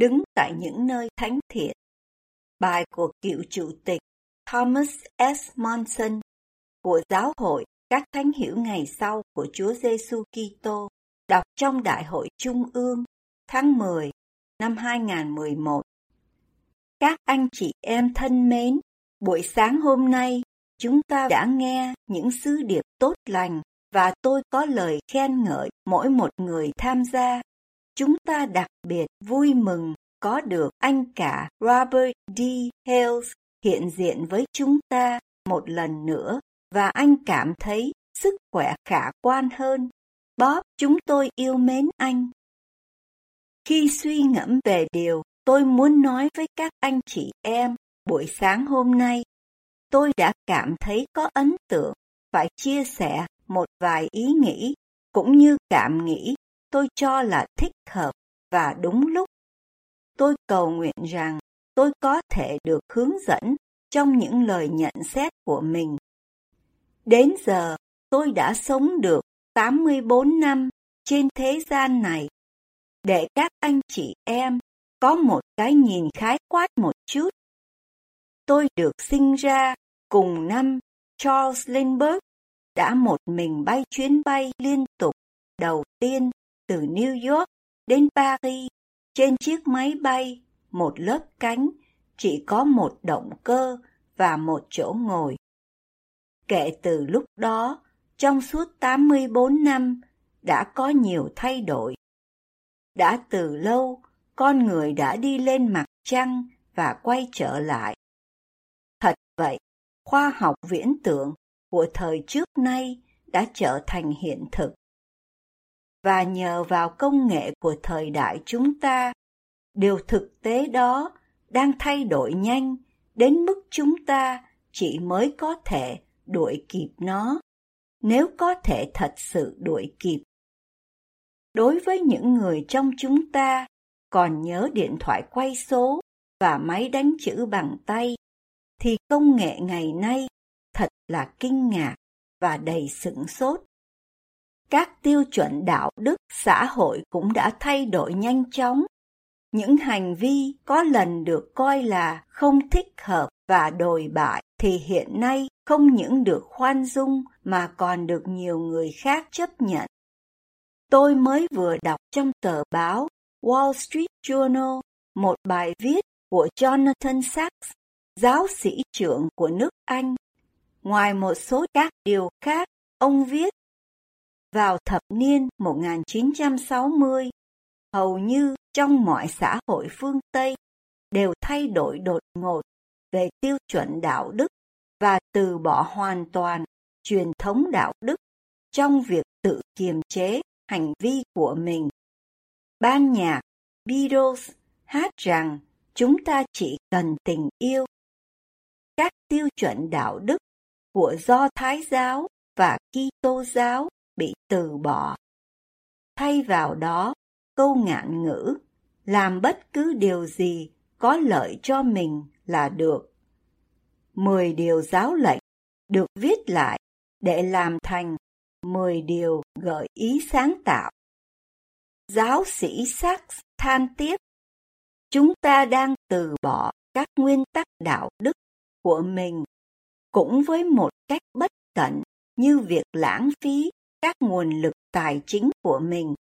Đứng tại những nơi thánh thiện. Bài của cựu chủ tịch Thomas S. Monson của giáo hội các thánh hiểu ngày sau của Chúa Giêsu Kitô đọc trong Đại hội Trung ương tháng 10 năm 2011. Các anh chị em thân mến, buổi sáng hôm nay chúng ta đã nghe những sứ điệp tốt lành và tôi có lời khen ngợi mỗi một người tham gia chúng ta đặc biệt vui mừng có được anh cả Robert D. Hales hiện diện với chúng ta một lần nữa và anh cảm thấy sức khỏe khả quan hơn. Bob, chúng tôi yêu mến anh. Khi suy ngẫm về điều tôi muốn nói với các anh chị em buổi sáng hôm nay, tôi đã cảm thấy có ấn tượng phải chia sẻ một vài ý nghĩ cũng như cảm nghĩ tôi cho là thích hợp và đúng lúc. Tôi cầu nguyện rằng tôi có thể được hướng dẫn trong những lời nhận xét của mình. Đến giờ, tôi đã sống được 84 năm trên thế gian này. Để các anh chị em có một cái nhìn khái quát một chút. Tôi được sinh ra cùng năm Charles Lindbergh đã một mình bay chuyến bay liên tục đầu tiên từ New York đến Paris trên chiếc máy bay, một lớp cánh, chỉ có một động cơ và một chỗ ngồi. Kể từ lúc đó, trong suốt 84 năm, đã có nhiều thay đổi. Đã từ lâu, con người đã đi lên mặt trăng và quay trở lại. Thật vậy, khoa học viễn tưởng của thời trước nay đã trở thành hiện thực và nhờ vào công nghệ của thời đại chúng ta, điều thực tế đó đang thay đổi nhanh đến mức chúng ta chỉ mới có thể đuổi kịp nó, nếu có thể thật sự đuổi kịp. Đối với những người trong chúng ta còn nhớ điện thoại quay số và máy đánh chữ bằng tay, thì công nghệ ngày nay thật là kinh ngạc và đầy sửng sốt các tiêu chuẩn đạo đức xã hội cũng đã thay đổi nhanh chóng. Những hành vi có lần được coi là không thích hợp và đồi bại thì hiện nay không những được khoan dung mà còn được nhiều người khác chấp nhận. Tôi mới vừa đọc trong tờ báo wall street journal một bài viết của jonathan sachs giáo sĩ trưởng của nước anh. Ngoài một số các điều khác, ông viết vào thập niên 1960, hầu như trong mọi xã hội phương Tây đều thay đổi đột ngột về tiêu chuẩn đạo đức và từ bỏ hoàn toàn truyền thống đạo đức trong việc tự kiềm chế hành vi của mình. Ban nhạc Beatles hát rằng chúng ta chỉ cần tình yêu. Các tiêu chuẩn đạo đức của Do Thái giáo và Kitô giáo bị từ bỏ. Thay vào đó, câu ngạn ngữ, làm bất cứ điều gì có lợi cho mình là được. Mười điều giáo lệnh được viết lại để làm thành mười điều gợi ý sáng tạo. Giáo sĩ Sachs than tiếp, chúng ta đang từ bỏ các nguyên tắc đạo đức của mình cũng với một cách bất cẩn như việc lãng phí các nguồn lực tài chính của mình.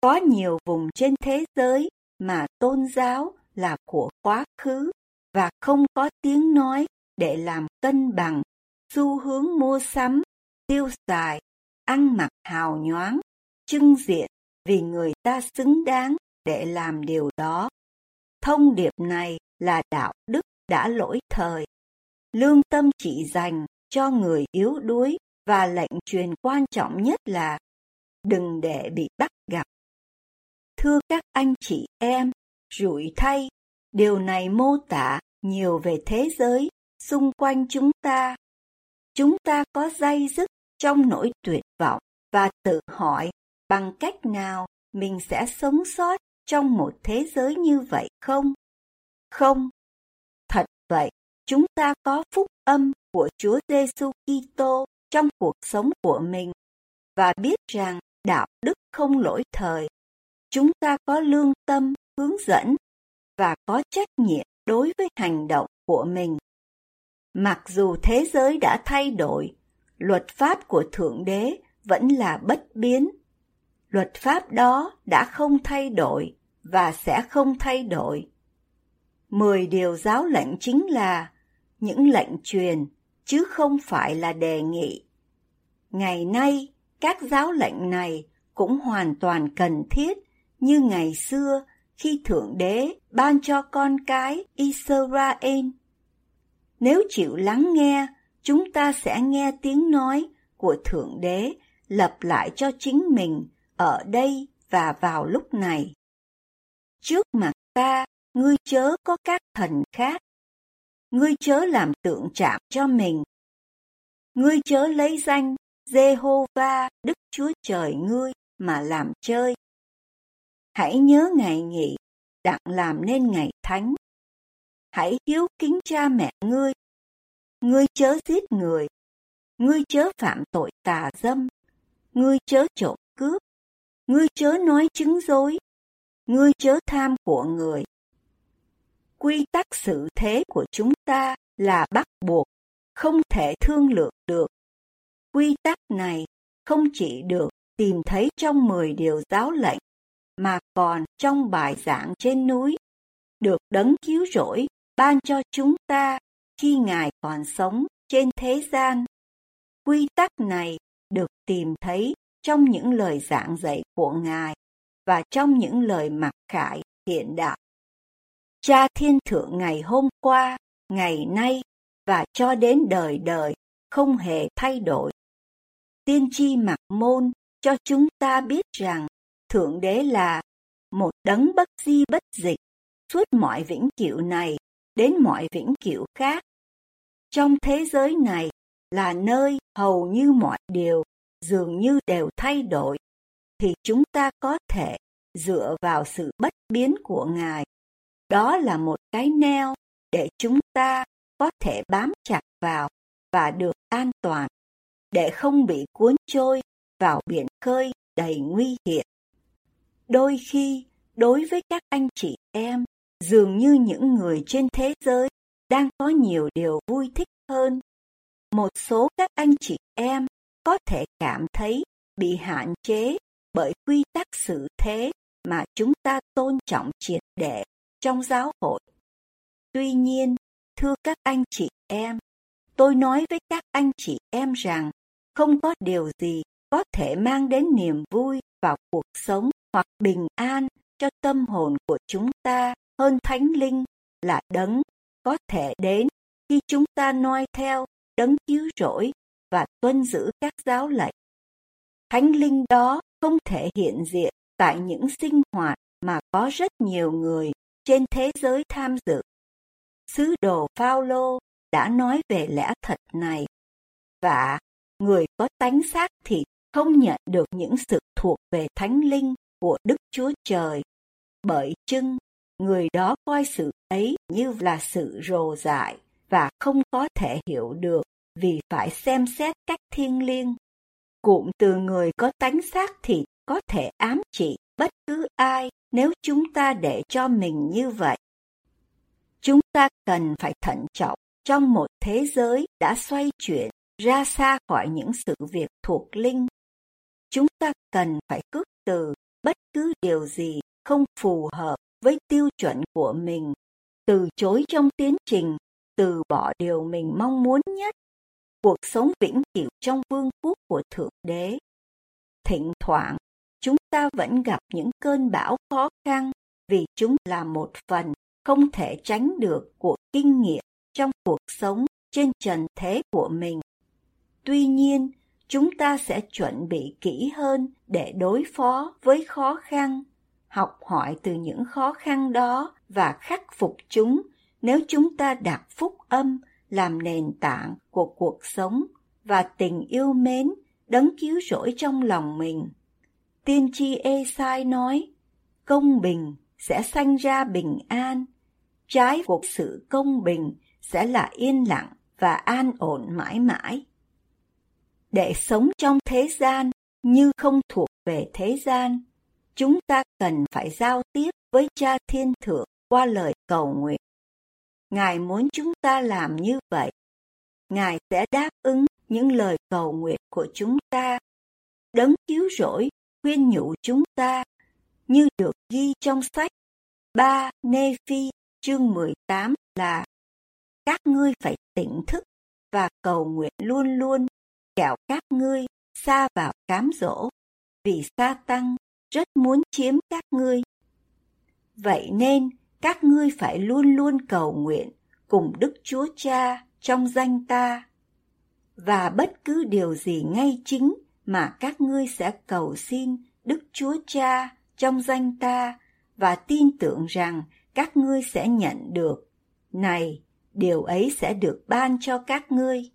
Có nhiều vùng trên thế giới mà tôn giáo là của quá khứ và không có tiếng nói để làm cân bằng xu hướng mua sắm, tiêu xài, ăn mặc hào nhoáng, trưng diện vì người ta xứng đáng để làm điều đó. Thông điệp này là đạo đức đã lỗi thời. Lương tâm chỉ dành cho người yếu đuối và lệnh truyền quan trọng nhất là đừng để bị bắt gặp. Thưa các anh chị em, rủi thay, điều này mô tả nhiều về thế giới xung quanh chúng ta. Chúng ta có dây dứt trong nỗi tuyệt vọng và tự hỏi bằng cách nào mình sẽ sống sót trong một thế giới như vậy không? Không. Thật vậy, chúng ta có phúc âm của Chúa Giêsu Kitô trong cuộc sống của mình và biết rằng đạo đức không lỗi thời. Chúng ta có lương tâm hướng dẫn và có trách nhiệm đối với hành động của mình. Mặc dù thế giới đã thay đổi, luật pháp của Thượng Đế vẫn là bất biến. Luật pháp đó đã không thay đổi và sẽ không thay đổi. Mười điều giáo lệnh chính là những lệnh truyền, chứ không phải là đề nghị. Ngày nay, các giáo lệnh này cũng hoàn toàn cần thiết như ngày xưa khi Thượng Đế ban cho con cái Israel. Nếu chịu lắng nghe, chúng ta sẽ nghe tiếng nói của Thượng Đế lập lại cho chính mình ở đây và vào lúc này. Trước mặt ta, ngươi chớ có các thần khác. Ngươi chớ làm tượng chạm cho mình. Ngươi chớ lấy danh Jehovah Đức Chúa Trời ngươi mà làm chơi. Hãy nhớ ngày nghỉ, đặng làm nên ngày thánh. Hãy hiếu kính cha mẹ ngươi. Ngươi chớ giết người. Ngươi chớ phạm tội tà dâm. Ngươi chớ trộm cướp. Ngươi chớ nói chứng dối. Ngươi chớ tham của người. Quy tắc sự thế của chúng ta là bắt buộc, không thể thương lượng được. Quy tắc này không chỉ được tìm thấy trong 10 điều giáo lệnh, mà còn trong bài giảng trên núi, được đấng cứu rỗi ban cho chúng ta khi Ngài còn sống trên thế gian. Quy tắc này được tìm thấy trong những lời giảng dạy của Ngài và trong những lời mặc khải hiện đại. Cha Thiên Thượng ngày hôm qua, ngày nay và cho đến đời đời không hề thay đổi. Tiên tri mặc môn cho chúng ta biết rằng Thượng Đế là một đấng bất di bất dịch suốt mọi vĩnh cửu này đến mọi vĩnh cửu khác. Trong thế giới này là nơi hầu như mọi điều dường như đều thay đổi, thì chúng ta có thể dựa vào sự bất biến của Ngài. Đó là một cái neo để chúng ta có thể bám chặt vào và được an toàn, để không bị cuốn trôi vào biển khơi đầy nguy hiểm. Đôi khi, đối với các anh chị em, dường như những người trên thế giới đang có nhiều điều vui thích hơn. Một số các anh chị em có thể cảm thấy bị hạn chế bởi quy tắc xử thế mà chúng ta tôn trọng triệt để trong giáo hội. Tuy nhiên, thưa các anh chị em, tôi nói với các anh chị em rằng không có điều gì có thể mang đến niềm vui vào cuộc sống hoặc bình an cho tâm hồn của chúng ta hơn thánh linh là đấng có thể đến khi chúng ta noi theo đấng cứu rỗi và tuân giữ các giáo lệnh. Thánh linh đó không thể hiện diện tại những sinh hoạt mà có rất nhiều người trên thế giới tham dự. Sứ đồ Phaolô đã nói về lẽ thật này và người có tánh xác thịt không nhận được những sự thuộc về thánh linh của Đức Chúa Trời, bởi chưng người đó coi sự ấy như là sự rồ dại và không có thể hiểu được vì phải xem xét cách thiêng liêng. Cụm từ người có tánh xác thịt có thể ám chỉ bất cứ ai nếu chúng ta để cho mình như vậy. Chúng ta cần phải thận trọng trong một thế giới đã xoay chuyển ra xa khỏi những sự việc thuộc linh. Chúng ta cần phải cước từ bất cứ điều gì không phù hợp với tiêu chuẩn của mình, từ chối trong tiến trình, từ bỏ điều mình mong muốn nhất, cuộc sống vĩnh cửu trong vương quốc của Thượng Đế. Thỉnh thoảng, chúng ta vẫn gặp những cơn bão khó khăn vì chúng là một phần không thể tránh được của kinh nghiệm trong cuộc sống trên trần thế của mình. Tuy nhiên, chúng ta sẽ chuẩn bị kỹ hơn để đối phó với khó khăn, học hỏi từ những khó khăn đó và khắc phục chúng nếu chúng ta đặt phúc âm làm nền tảng của cuộc sống và tình yêu mến đấng cứu rỗi trong lòng mình. Tiên tri Esai nói, công bình sẽ sanh ra bình an, trái cuộc sự công bình sẽ là yên lặng và an ổn mãi mãi. Để sống trong thế gian như không thuộc về thế gian, chúng ta cần phải giao tiếp với Cha Thiên Thượng qua lời cầu nguyện. Ngài muốn chúng ta làm như vậy. Ngài sẽ đáp ứng những lời cầu nguyện của chúng ta. Đấng cứu rỗi khuyên nhủ chúng ta, như được ghi trong sách 3 Nê-phi chương 18 là, các ngươi phải tỉnh thức và cầu nguyện luôn luôn, kẻo các ngươi xa vào cám dỗ, vì sa tăng rất muốn chiếm các ngươi. Vậy nên, các ngươi phải luôn luôn cầu nguyện cùng đức chúa cha trong danh ta. Và bất cứ điều gì ngay chính mà các ngươi sẽ cầu xin đức chúa cha trong danh ta và tin tưởng rằng các ngươi sẽ nhận được này, điều ấy sẽ được ban cho các ngươi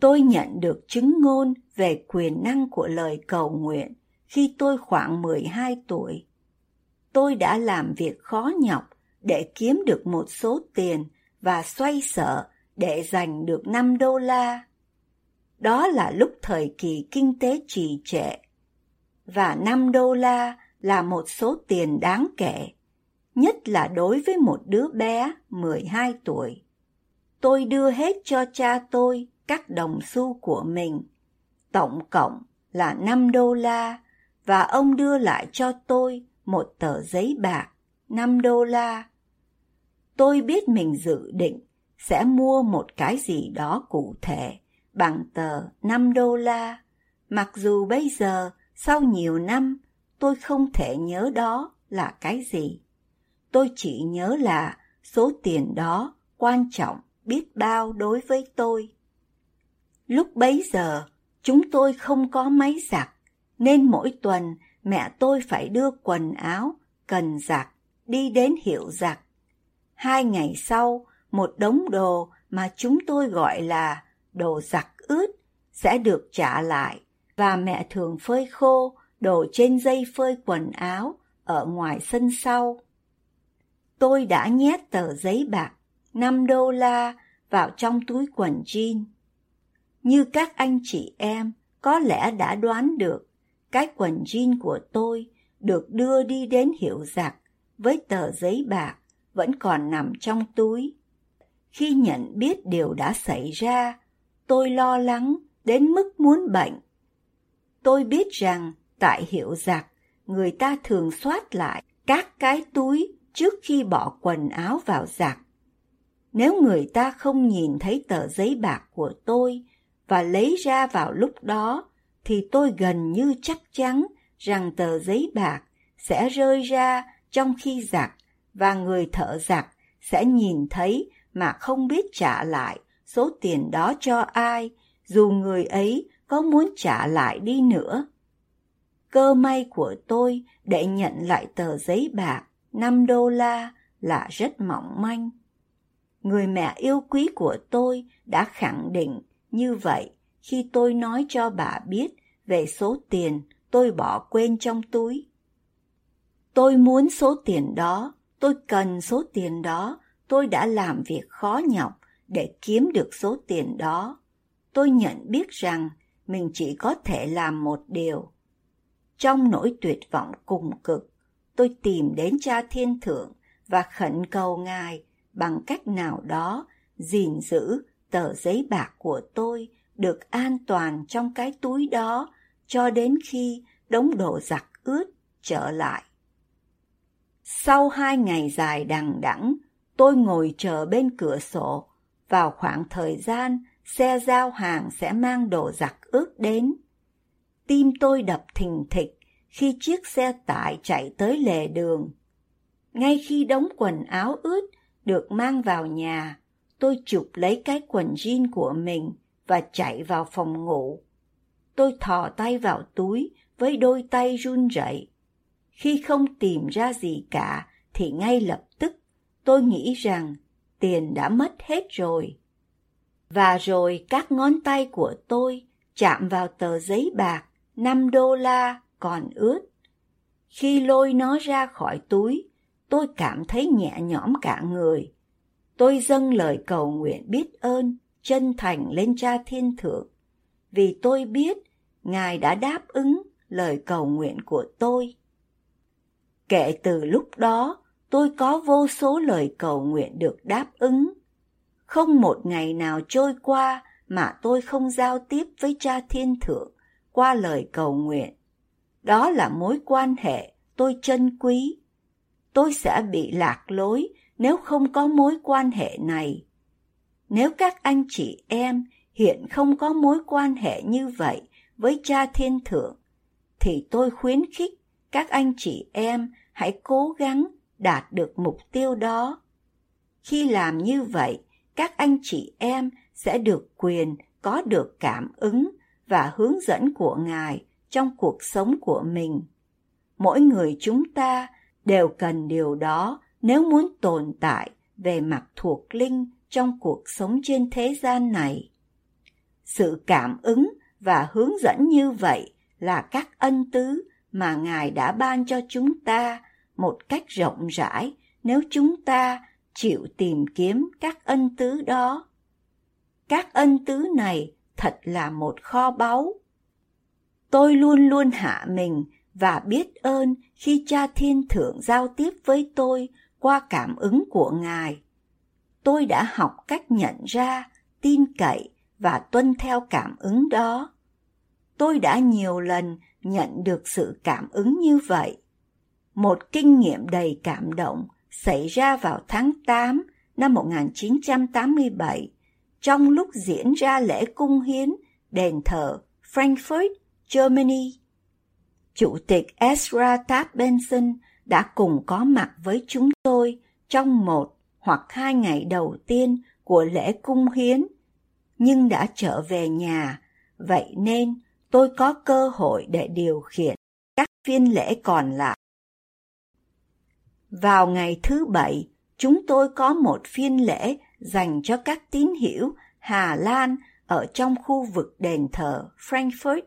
tôi nhận được chứng ngôn về quyền năng của lời cầu nguyện khi tôi khoảng 12 tuổi. Tôi đã làm việc khó nhọc để kiếm được một số tiền và xoay sở để giành được 5 đô la. Đó là lúc thời kỳ kinh tế trì trệ. Và 5 đô la là một số tiền đáng kể, nhất là đối với một đứa bé 12 tuổi. Tôi đưa hết cho cha tôi các đồng xu của mình. Tổng cộng là 5 đô la và ông đưa lại cho tôi một tờ giấy bạc 5 đô la. Tôi biết mình dự định sẽ mua một cái gì đó cụ thể bằng tờ 5 đô la, mặc dù bây giờ sau nhiều năm tôi không thể nhớ đó là cái gì. Tôi chỉ nhớ là số tiền đó quan trọng biết bao đối với tôi. Lúc bấy giờ, chúng tôi không có máy giặt, nên mỗi tuần mẹ tôi phải đưa quần áo, cần giặt, đi đến hiệu giặt. Hai ngày sau, một đống đồ mà chúng tôi gọi là đồ giặt ướt sẽ được trả lại và mẹ thường phơi khô đồ trên dây phơi quần áo ở ngoài sân sau. Tôi đã nhét tờ giấy bạc 5 đô la vào trong túi quần jean. Như các anh chị em có lẽ đã đoán được, cái quần jean của tôi được đưa đi đến hiệu giặc với tờ giấy bạc vẫn còn nằm trong túi. Khi nhận biết điều đã xảy ra, tôi lo lắng đến mức muốn bệnh. Tôi biết rằng tại hiệu giặc, người ta thường soát lại các cái túi trước khi bỏ quần áo vào giặc. Nếu người ta không nhìn thấy tờ giấy bạc của tôi và lấy ra vào lúc đó, thì tôi gần như chắc chắn rằng tờ giấy bạc sẽ rơi ra trong khi giặt và người thợ giặt sẽ nhìn thấy mà không biết trả lại số tiền đó cho ai, dù người ấy có muốn trả lại đi nữa. Cơ may của tôi để nhận lại tờ giấy bạc 5 đô la là rất mỏng manh. Người mẹ yêu quý của tôi đã khẳng định như vậy khi tôi nói cho bà biết về số tiền tôi bỏ quên trong túi. Tôi muốn số tiền đó, tôi cần số tiền đó, tôi đã làm việc khó nhọc để kiếm được số tiền đó. Tôi nhận biết rằng mình chỉ có thể làm một điều. Trong nỗi tuyệt vọng cùng cực, tôi tìm đến cha thiên thượng và khẩn cầu ngài bằng cách nào đó gìn giữ tờ giấy bạc của tôi được an toàn trong cái túi đó cho đến khi đống đồ giặt ướt trở lại. Sau hai ngày dài đằng đẵng, tôi ngồi chờ bên cửa sổ vào khoảng thời gian xe giao hàng sẽ mang đồ giặt ướt đến. Tim tôi đập thình thịch khi chiếc xe tải chạy tới lề đường. Ngay khi đống quần áo ướt được mang vào nhà, tôi chụp lấy cái quần jean của mình và chạy vào phòng ngủ. tôi thò tay vào túi với đôi tay run rẩy. Khi không tìm ra gì cả thì ngay lập tức tôi nghĩ rằng tiền đã mất hết rồi. Và rồi các ngón tay của tôi chạm vào tờ giấy bạc 5 đô la còn ướt. Khi lôi nó ra khỏi túi, tôi cảm thấy nhẹ nhõm cả người. Tôi dâng lời cầu nguyện biết ơn, chân thành lên cha thiên thượng, vì tôi biết Ngài đã đáp ứng lời cầu nguyện của tôi. Kể từ lúc đó, tôi có vô số lời cầu nguyện được đáp ứng. Không một ngày nào trôi qua mà tôi không giao tiếp với cha thiên thượng qua lời cầu nguyện. Đó là mối quan hệ tôi trân quý. Tôi sẽ bị lạc lối nếu không có mối quan hệ này. Nếu các anh chị em hiện không có mối quan hệ như vậy với cha thiên thượng, thì tôi khuyến khích các anh chị em hãy cố gắng đạt được mục tiêu đó. Khi làm như vậy, các anh chị em sẽ được quyền có được cảm ứng và hướng dẫn của Ngài trong cuộc sống của mình. Mỗi người chúng ta đều cần điều đó nếu muốn tồn tại về mặt thuộc linh trong cuộc sống trên thế gian này. Sự cảm ứng và hướng dẫn như vậy là các ân tứ mà Ngài đã ban cho chúng ta một cách rộng rãi nếu chúng ta chịu tìm kiếm các ân tứ đó. Các ân tứ này thật là một kho báu. Tôi luôn luôn hạ mình và biết ơn khi cha thiên thượng giao tiếp với tôi qua cảm ứng của Ngài. Tôi đã học cách nhận ra, tin cậy và tuân theo cảm ứng đó. Tôi đã nhiều lần nhận được sự cảm ứng như vậy. Một kinh nghiệm đầy cảm động xảy ra vào tháng 8 năm 1987 trong lúc diễn ra lễ cung hiến đền thờ Frankfurt, Germany. Chủ tịch Ezra Taft Benson đã cùng có mặt với chúng tôi trong một hoặc hai ngày đầu tiên của lễ cung hiến, nhưng đã trở về nhà, vậy nên tôi có cơ hội để điều khiển các phiên lễ còn lại. Vào ngày thứ bảy, chúng tôi có một phiên lễ dành cho các tín hữu Hà Lan ở trong khu vực đền thờ Frankfurt.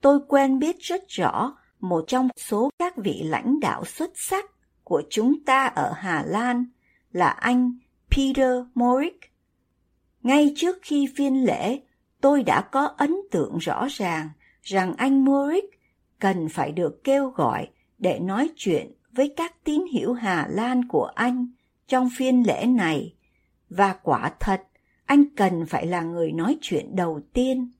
Tôi quen biết rất rõ một trong số các vị lãnh đạo xuất sắc của chúng ta ở Hà Lan là anh Peter Morick. Ngay trước khi phiên lễ, tôi đã có ấn tượng rõ ràng rằng anh Morick cần phải được kêu gọi để nói chuyện với các tín hiệu Hà Lan của anh trong phiên lễ này. Và quả thật, anh cần phải là người nói chuyện đầu tiên.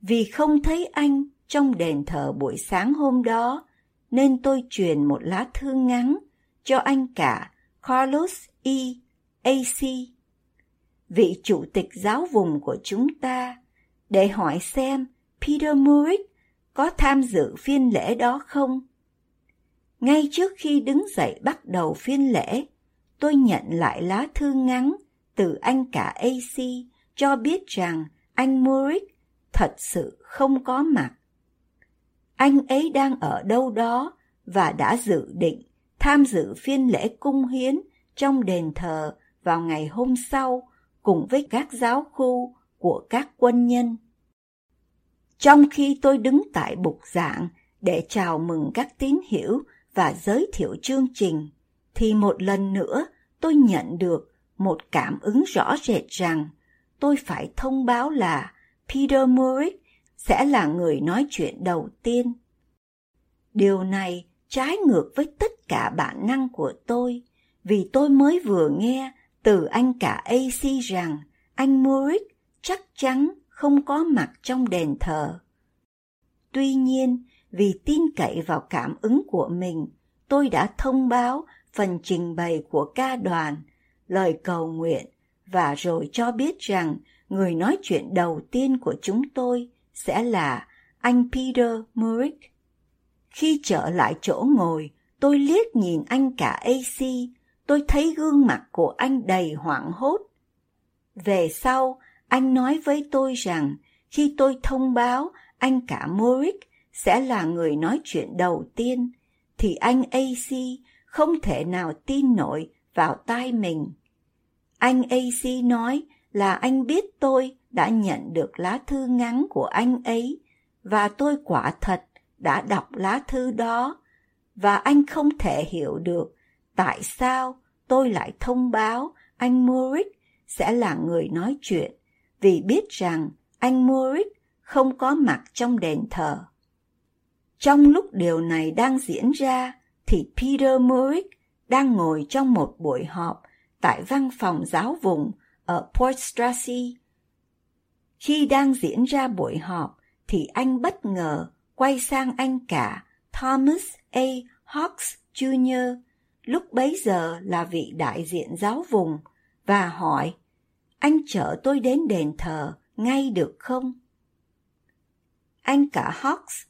Vì không thấy anh trong đền thờ buổi sáng hôm đó, nên tôi truyền một lá thư ngắn cho anh cả Carlos E. AC, vị chủ tịch giáo vùng của chúng ta, để hỏi xem Peter Murick có tham dự phiên lễ đó không. Ngay trước khi đứng dậy bắt đầu phiên lễ, tôi nhận lại lá thư ngắn từ anh cả AC cho biết rằng anh Murick thật sự không có mặt. Anh ấy đang ở đâu đó và đã dự định tham dự phiên lễ cung hiến trong đền thờ vào ngày hôm sau cùng với các giáo khu của các quân nhân. Trong khi tôi đứng tại bục giảng để chào mừng các tín hiểu và giới thiệu chương trình, thì một lần nữa tôi nhận được một cảm ứng rõ rệt rằng tôi phải thông báo là Peter Murick sẽ là người nói chuyện đầu tiên. Điều này trái ngược với tất cả bản năng của tôi, vì tôi mới vừa nghe từ anh cả AC rằng anh Murick chắc chắn không có mặt trong đền thờ. Tuy nhiên, vì tin cậy vào cảm ứng của mình, tôi đã thông báo phần trình bày của ca đoàn, lời cầu nguyện và rồi cho biết rằng người nói chuyện đầu tiên của chúng tôi sẽ là anh Peter Murick. Khi trở lại chỗ ngồi, tôi liếc nhìn anh cả AC, tôi thấy gương mặt của anh đầy hoảng hốt. Về sau, anh nói với tôi rằng khi tôi thông báo anh cả Murick sẽ là người nói chuyện đầu tiên, thì anh AC không thể nào tin nổi vào tai mình. Anh AC nói là anh biết tôi đã nhận được lá thư ngắn của anh ấy và tôi quả thật đã đọc lá thư đó và anh không thể hiểu được tại sao tôi lại thông báo anh Muric sẽ là người nói chuyện vì biết rằng anh Muric không có mặt trong đền thờ. Trong lúc điều này đang diễn ra, thì Peter Murick đang ngồi trong một buổi họp tại văn phòng giáo vùng ở Port Strassy. Khi đang diễn ra buổi họp, thì anh bất ngờ quay sang anh cả Thomas A. Hawks Jr. lúc bấy giờ là vị đại diện giáo vùng và hỏi, anh chở tôi đến đền thờ ngay được không? Anh cả Hawks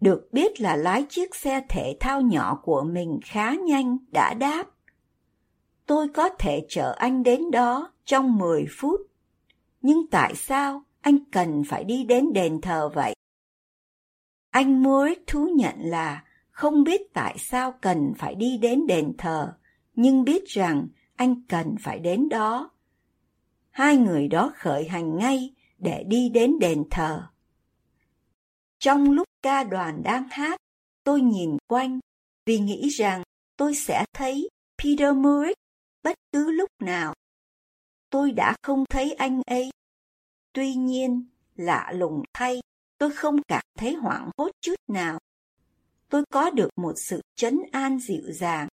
được biết là lái chiếc xe thể thao nhỏ của mình khá nhanh đã đáp. Tôi có thể chở anh đến đó trong 10 phút. Nhưng tại sao anh cần phải đi đến đền thờ vậy? Anh Moore thú nhận là không biết tại sao cần phải đi đến đền thờ, nhưng biết rằng anh cần phải đến đó. Hai người đó khởi hành ngay để đi đến đền thờ. Trong lúc ca đoàn đang hát, tôi nhìn quanh vì nghĩ rằng tôi sẽ thấy Peter Murick bất cứ lúc nào. Tôi đã không thấy anh ấy. Tuy nhiên, lạ lùng thay, tôi không cảm thấy hoảng hốt chút nào. Tôi có được một sự chấn an dịu dàng,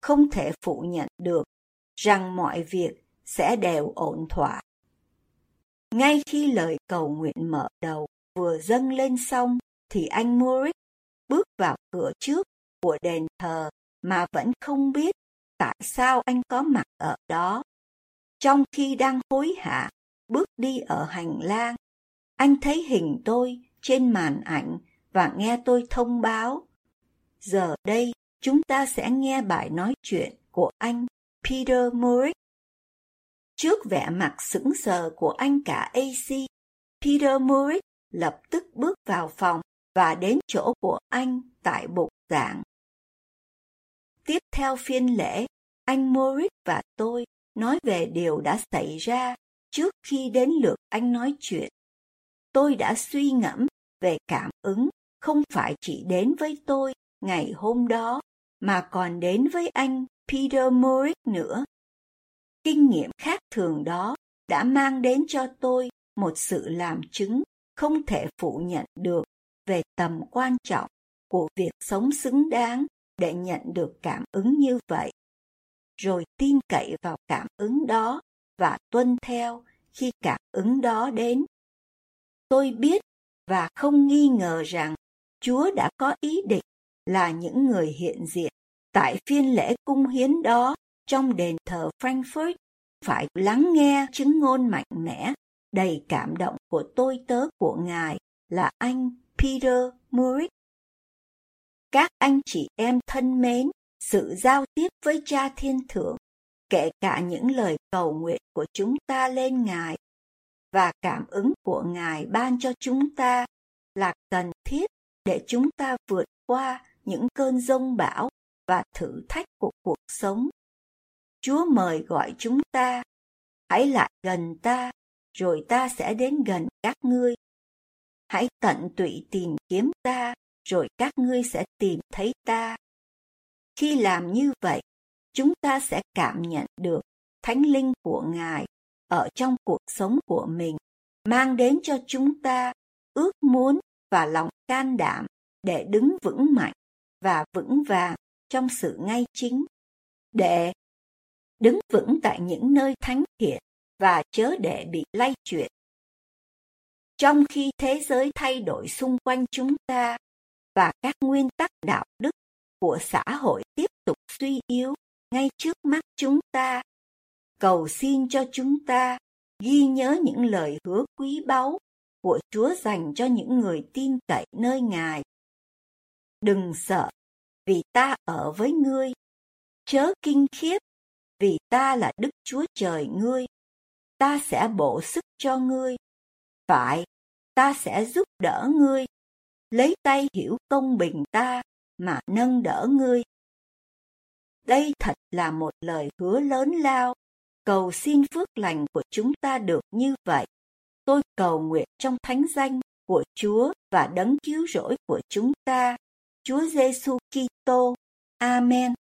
không thể phủ nhận được rằng mọi việc sẽ đều ổn thỏa. Ngay khi lời cầu nguyện mở đầu vừa dâng lên xong, thì anh Murick bước vào cửa trước của đền thờ mà vẫn không biết tại sao anh có mặt ở đó. Trong khi đang hối hả bước đi ở hành lang, anh thấy hình tôi trên màn ảnh và nghe tôi thông báo. Giờ đây, chúng ta sẽ nghe bài nói chuyện của anh Peter Murick. Trước vẻ mặt sững sờ của anh cả AC, Peter Murick lập tức bước vào phòng và đến chỗ của anh tại bục giảng. Tiếp theo phiên lễ, anh Morris và tôi nói về điều đã xảy ra trước khi đến lượt anh nói chuyện. Tôi đã suy ngẫm về cảm ứng không phải chỉ đến với tôi ngày hôm đó mà còn đến với anh Peter Morris nữa. Kinh nghiệm khác thường đó đã mang đến cho tôi một sự làm chứng không thể phủ nhận được về tầm quan trọng của việc sống xứng đáng để nhận được cảm ứng như vậy. Rồi tin cậy vào cảm ứng đó và tuân theo khi cảm ứng đó đến. Tôi biết và không nghi ngờ rằng chúa đã có ý định là những người hiện diện tại phiên lễ cung hiến đó trong đền thờ frankfurt phải lắng nghe chứng ngôn mạnh mẽ đầy cảm động của tôi tớ của ngài là anh Peter Murick. Các anh chị em thân mến, sự giao tiếp với Cha Thiên Thượng, kể cả những lời cầu nguyện của chúng ta lên Ngài và cảm ứng của Ngài ban cho chúng ta là cần thiết để chúng ta vượt qua những cơn rông bão và thử thách của cuộc sống. Chúa mời gọi chúng ta, hãy lại gần ta, rồi ta sẽ đến gần các ngươi hãy tận tụy tìm kiếm ta, rồi các ngươi sẽ tìm thấy ta. Khi làm như vậy, chúng ta sẽ cảm nhận được thánh linh của ngài ở trong cuộc sống của mình, mang đến cho chúng ta ước muốn và lòng can đảm để đứng vững mạnh và vững vàng trong sự ngay chính. Để đứng vững tại những nơi thánh thiện và chớ để bị lay chuyển trong khi thế giới thay đổi xung quanh chúng ta và các nguyên tắc đạo đức của xã hội tiếp tục suy yếu ngay trước mắt chúng ta cầu xin cho chúng ta ghi nhớ những lời hứa quý báu của Chúa dành cho những người tin cậy nơi Ngài. Đừng sợ, vì ta ở với ngươi. Chớ kinh khiếp, vì ta là Đức Chúa Trời ngươi. Ta sẽ bổ sức cho ngươi phải, ta sẽ giúp đỡ ngươi, lấy tay hiểu công bình ta mà nâng đỡ ngươi. Đây thật là một lời hứa lớn lao, cầu xin phước lành của chúng ta được như vậy. Tôi cầu nguyện trong thánh danh của Chúa và đấng cứu rỗi của chúng ta, Chúa Giêsu Kitô. Amen.